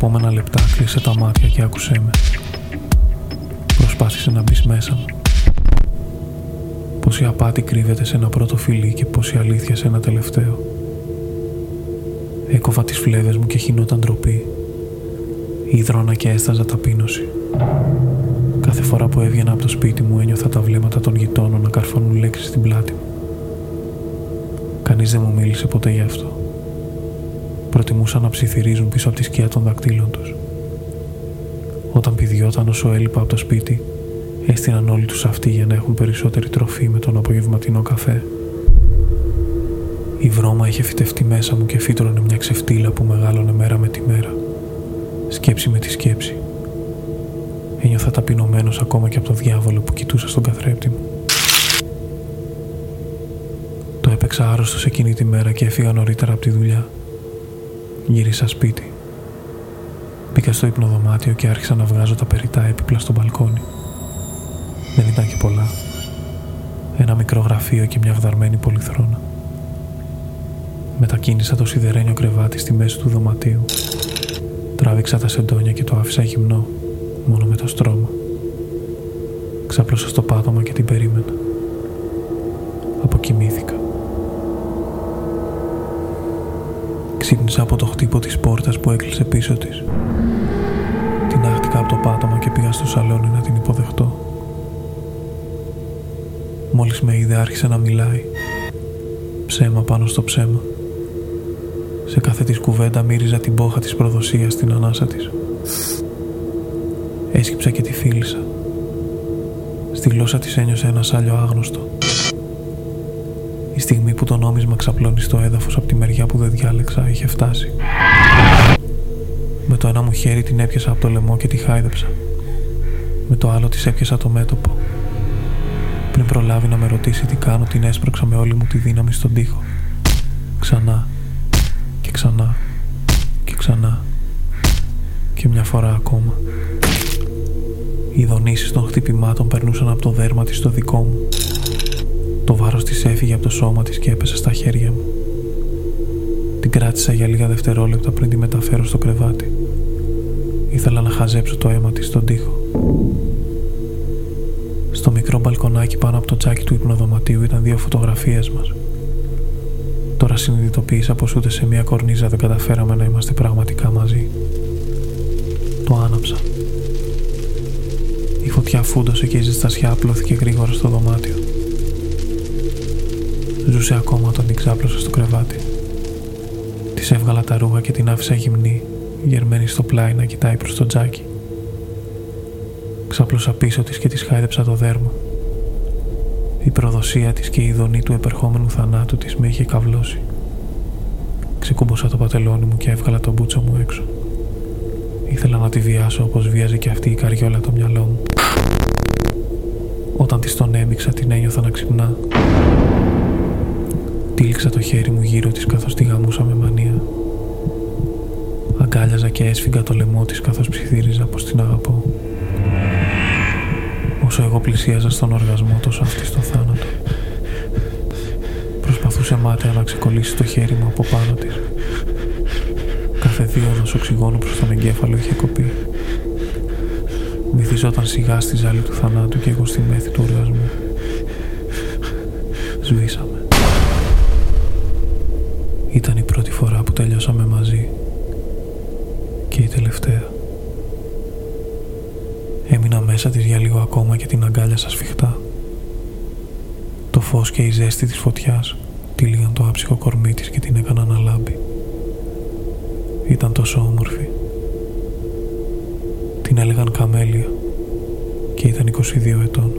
επόμενα λεπτά κλείσε τα μάτια και άκουσέ με. Προσπάθησε να μπεις μέσα μου. Πως η απάτη κρύβεται σε ένα πρώτο φιλί και πως η αλήθεια σε ένα τελευταίο. Έκοβα τις φλέβες μου και χινόταν ντροπή. Ήδρωνα και έσταζα ταπείνωση. Κάθε φορά που έβγαινα από το σπίτι μου ένιωθα τα βλέμματα των γειτόνων να καρφώνουν λέξεις στην πλάτη μου. Κανείς δεν μου μίλησε ποτέ γι' αυτό. Προτιμούσαν να ψιθυρίζουν πίσω από τη σκιά των δακτύλων τους. Όταν πηδιόταν όσο έλειπα από το σπίτι, έστειναν όλοι τους αυτοί για να έχουν περισσότερη τροφή με τον απογευματινό καφέ. Η βρώμα είχε φυτευτεί μέσα μου και φύτρωνε μια ξεφτύλα που μεγάλωνε μέρα με τη μέρα. Σκέψη με τη σκέψη. Ένιωθα ταπεινωμένος ακόμα και από το διάβολο που κοιτούσα στον καθρέπτη μου. Το έπαιξα άρρωστο εκείνη τη μέρα και έφυγα νωρίτερα από τη δουλειά. Γύρισα σπίτι. Μπήκα στο υπνοδωμάτιο και άρχισα να βγάζω τα περιτά έπιπλα στο μπαλκόνι. Δεν ήταν και πολλά. Ένα μικρό γραφείο και μια γδαρμένη πολυθρόνα. Μετακίνησα το σιδερένιο κρεβάτι στη μέση του δωματίου. Τράβηξα τα σεντόνια και το άφησα γυμνό, μόνο με το στρώμα. Ξάπλωσα στο πάτωμα και την περίμενα. Αποκοιμήθηκα. Ξύπνησα από το χτύπο της πόρτας που έκλεισε πίσω της. Την άχτηκα από το πάτωμα και πήγα στο σαλόνι να την υποδεχτώ. Μόλις με είδε άρχισε να μιλάει. Ψέμα πάνω στο ψέμα. Σε κάθε της κουβέντα μύριζα την πόχα της προδοσίας στην ανάσα της. Έσκυψα και τη φίλησα. Στη γλώσσα της ένιωσε ένας σάλιο άγνωστο. Η στιγμή που το νόμισμα ξαπλώνει στο έδαφος από τη μεριά που δεν διάλεξα είχε φτάσει. Με το ένα μου χέρι την έπιασα από το λαιμό και τη χάιδεψα. Με το άλλο της έπιασα το μέτωπο. Πριν προλάβει να με ρωτήσει τι κάνω, την έσπρωξα με όλη μου τη δύναμη στον τοίχο. Ξανά και ξανά και ξανά και μια φορά ακόμα. Οι δονήσεις των χτυπημάτων περνούσαν από το δέρμα της στο δικό μου. Το βάρος της έφυγε από το σώμα της και έπεσε στα χέρια μου. Την κράτησα για λίγα δευτερόλεπτα πριν τη μεταφέρω στο κρεβάτι. Ήθελα να χαζέψω το αίμα της στον τοίχο. Στο μικρό μπαλκονάκι πάνω από το τσάκι του υπνοδωματίου ήταν δύο φωτογραφίες μας. Τώρα συνειδητοποίησα πως ούτε σε μια κορνίζα δεν καταφέραμε να είμαστε πραγματικά μαζί. Το άναψα. Η φωτιά φούντωσε και η ζεστασιά απλώθηκε γρήγορα στο δωμάτιο. Ζούσε ακόμα όταν την ξάπλωσα στο κρεβάτι. Της έβγαλα τα ρούχα και την άφησα γυμνή, γερμένη στο πλάι να κοιτάει προς το τζάκι. Ξάπλωσα πίσω της και της χάιδεψα το δέρμα. Η προδοσία της και η ειδονή του επερχόμενου θανάτου της με είχε καυλώσει. Ξεκούμποσα το πατελόνι μου και έβγαλα τον μπούτσο μου έξω. Ήθελα να τη βιάσω όπως βίαζε και αυτή η καριόλα το μυαλό μου. Όταν της τον έμειξα την ένιωθα να ξυπνά. Τύλιξα το χέρι μου γύρω της καθώς τη γαμούσα με μανία. Αγκάλιαζα και έσφυγα το λαιμό της καθώς ψιθύριζα πως την αγαπώ. Όσο εγώ πλησίαζα στον οργασμό τόσο αυτή στο θάνατο. Προσπαθούσε μάταια να ξεκολλήσει το χέρι μου από πάνω της. Κάθε δίωδος οξυγόνου προς τον εγκέφαλο είχε κοπεί. Βυθιζόταν σιγά στη ζάλη του θανάτου και εγώ στη μέθη του οργασμού. Σβήσαμε. Ήταν η πρώτη φορά που τελειώσαμε μαζί και η τελευταία. Έμεινα μέσα της για λίγο ακόμα και την αγκάλιασα σφιχτά. Το φως και η ζέστη της φωτιάς τύλιγαν το άψυχο κορμί της και την έκαναν να λάμπει. Ήταν τόσο όμορφη. Την έλεγαν Καμέλια και ήταν 22 ετών.